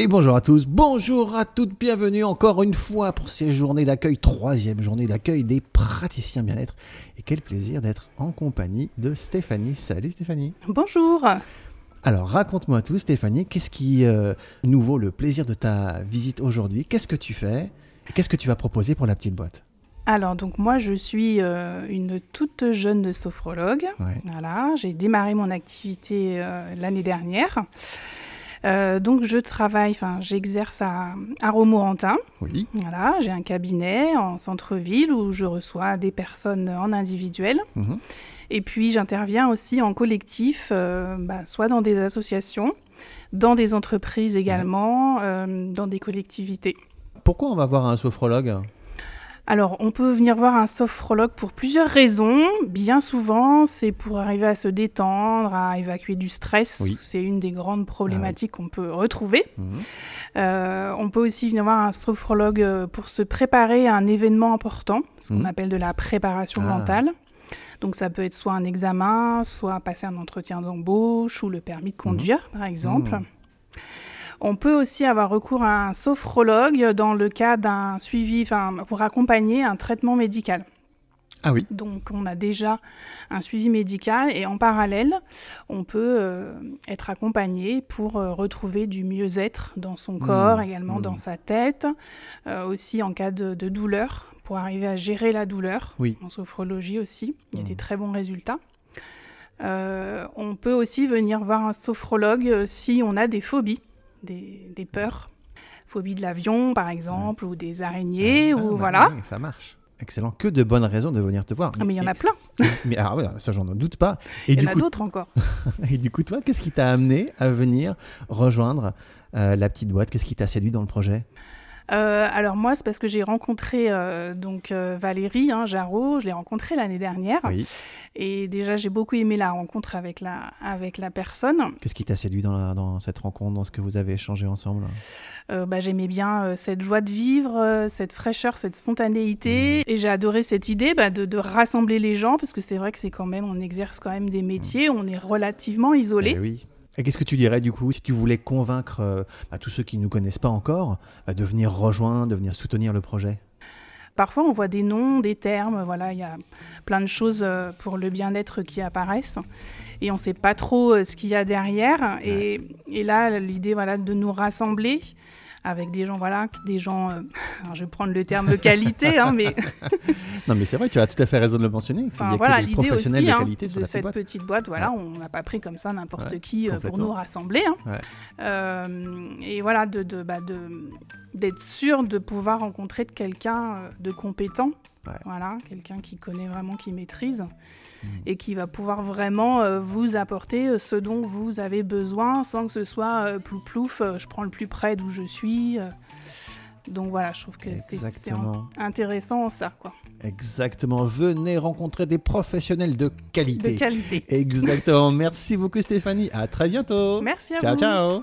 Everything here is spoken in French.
Et bonjour à tous, bonjour à toutes, bienvenue encore une fois pour ces journées d'accueil, troisième journée d'accueil des praticiens bien-être. Et quel plaisir d'être en compagnie de Stéphanie. Salut Stéphanie. Bonjour. Alors raconte-moi tout Stéphanie, qu'est-ce qui euh, nous vaut le plaisir de ta visite aujourd'hui? Qu'est-ce que tu fais? Et qu'est-ce que tu vas proposer pour la petite boîte? Alors donc moi je suis euh, une toute jeune sophrologue. Ouais. Voilà, j'ai démarré mon activité euh, l'année dernière. Euh, donc je travaille, enfin j'exerce à, à Romorantin. Oui. Voilà, j'ai un cabinet en centre-ville où je reçois des personnes en individuel. Mhm. Et puis j'interviens aussi en collectif, euh, bah, soit dans des associations, dans des entreprises également, euh, dans des collectivités. Pourquoi on va voir un sophrologue? Alors, on peut venir voir un sophrologue pour plusieurs raisons. Bien souvent, c'est pour arriver à se détendre, à évacuer du stress. Oui. C'est une des grandes problématiques qu'on peut retrouver. Mhm. Euh, on peut aussi venir voir un sophrologue euh, pour se préparer à un événement important, ce qu'on Mhm. appelle de la préparation Ah. mentale. Donc ça peut être soit un examen, soit passer un entretien d'embauche ou le permis de conduire, par exemple. Mhm. On peut aussi avoir recours à un sophrologue dans le cas d'un suivi, enfin pour accompagner un traitement médical. Ah oui. Donc on a déjà un suivi médical et en parallèle, on peut euh, être accompagné pour euh, retrouver du mieux-être dans son corps, également mmh. dans sa tête, euh, aussi en cas de, de douleur, pour arriver à gérer la douleur. Oui. En sophrologie aussi, il y a Mmh. des très bons résultats. On peut aussi venir voir un sophrologue si on a des phobies, des, des peurs. Phobie de l'avion, par exemple, ou des araignées, Ah, ou bah voilà. ça marche. Excellent, que de bonnes raisons de venir te voir. Ah, mais il y en a plein, Mais alors, ouais, ça j'en doute pas. Et il y en a d'autres encore. Et du coup, toi, qu'est-ce qui t'a amené à venir rejoindre euh, la petite boîte? Qu'est-ce qui t'a séduit dans le projet? Euh, alors moi, c'est parce que j'ai rencontré euh, donc euh, Valérie hein, Jarreau, je l'ai rencontrée l'année dernière. Oui. Et déjà, j'ai beaucoup aimé la rencontre avec la, avec la personne. Qu'est-ce qui t'a séduit dans, la- dans cette rencontre, dans ce que vous avez échangé ensemble? Bah, J'aimais bien cette joie de vivre, cette fraîcheur, cette spontanéité. Et j'ai adoré cette idée bah, de, de rassembler les gens, parce que c'est vrai que c'est quand même, on exerce quand même des métiers, on est relativement isolé. Eh oui. Et qu'est-ce que tu dirais du coup si tu voulais convaincre euh, bah, tous ceux qui ne nous connaissent pas encore bah, de venir rejoindre, de venir soutenir le projet? Parfois, on voit des noms, des termes, voilà, il y a plein de choses euh, pour le bien-être qui apparaissent. Et on ne sait pas trop euh, ce qu'il y a derrière. Et, et là, l'idée, voilà, de nous rassembler avec des gens, voilà, des gens, euh, alors je vais prendre le terme de qualité, hein, mais Non, mais c'est vrai, tu as tout à fait raison de le mentionner. Enfin voilà, l'idée aussi de hein, de cette boîte. petite boîte, voilà, on n'a pas pris comme ça n'importe Ouais, qui euh, pour nous rassembler. hein. Ouais. Euh, et voilà, de, de, bah, de- d'être sûr de pouvoir rencontrer de quelqu'un euh, de compétent, Ouais. voilà, quelqu'un qui connaît vraiment, qui maîtrise, Mm. et qui va pouvoir vraiment euh, vous apporter euh, ce dont vous avez besoin, sans que ce soit plouf plouf, je prends le plus près d'où je suis. donc voilà, je trouve que c'est, intéressant ça, quoi, Exactement. Venez rencontrer des professionnels de qualité. de qualité. Exactement. Merci beaucoup Stéphanie. À très bientôt. Merci à Ciao, vous. ciao.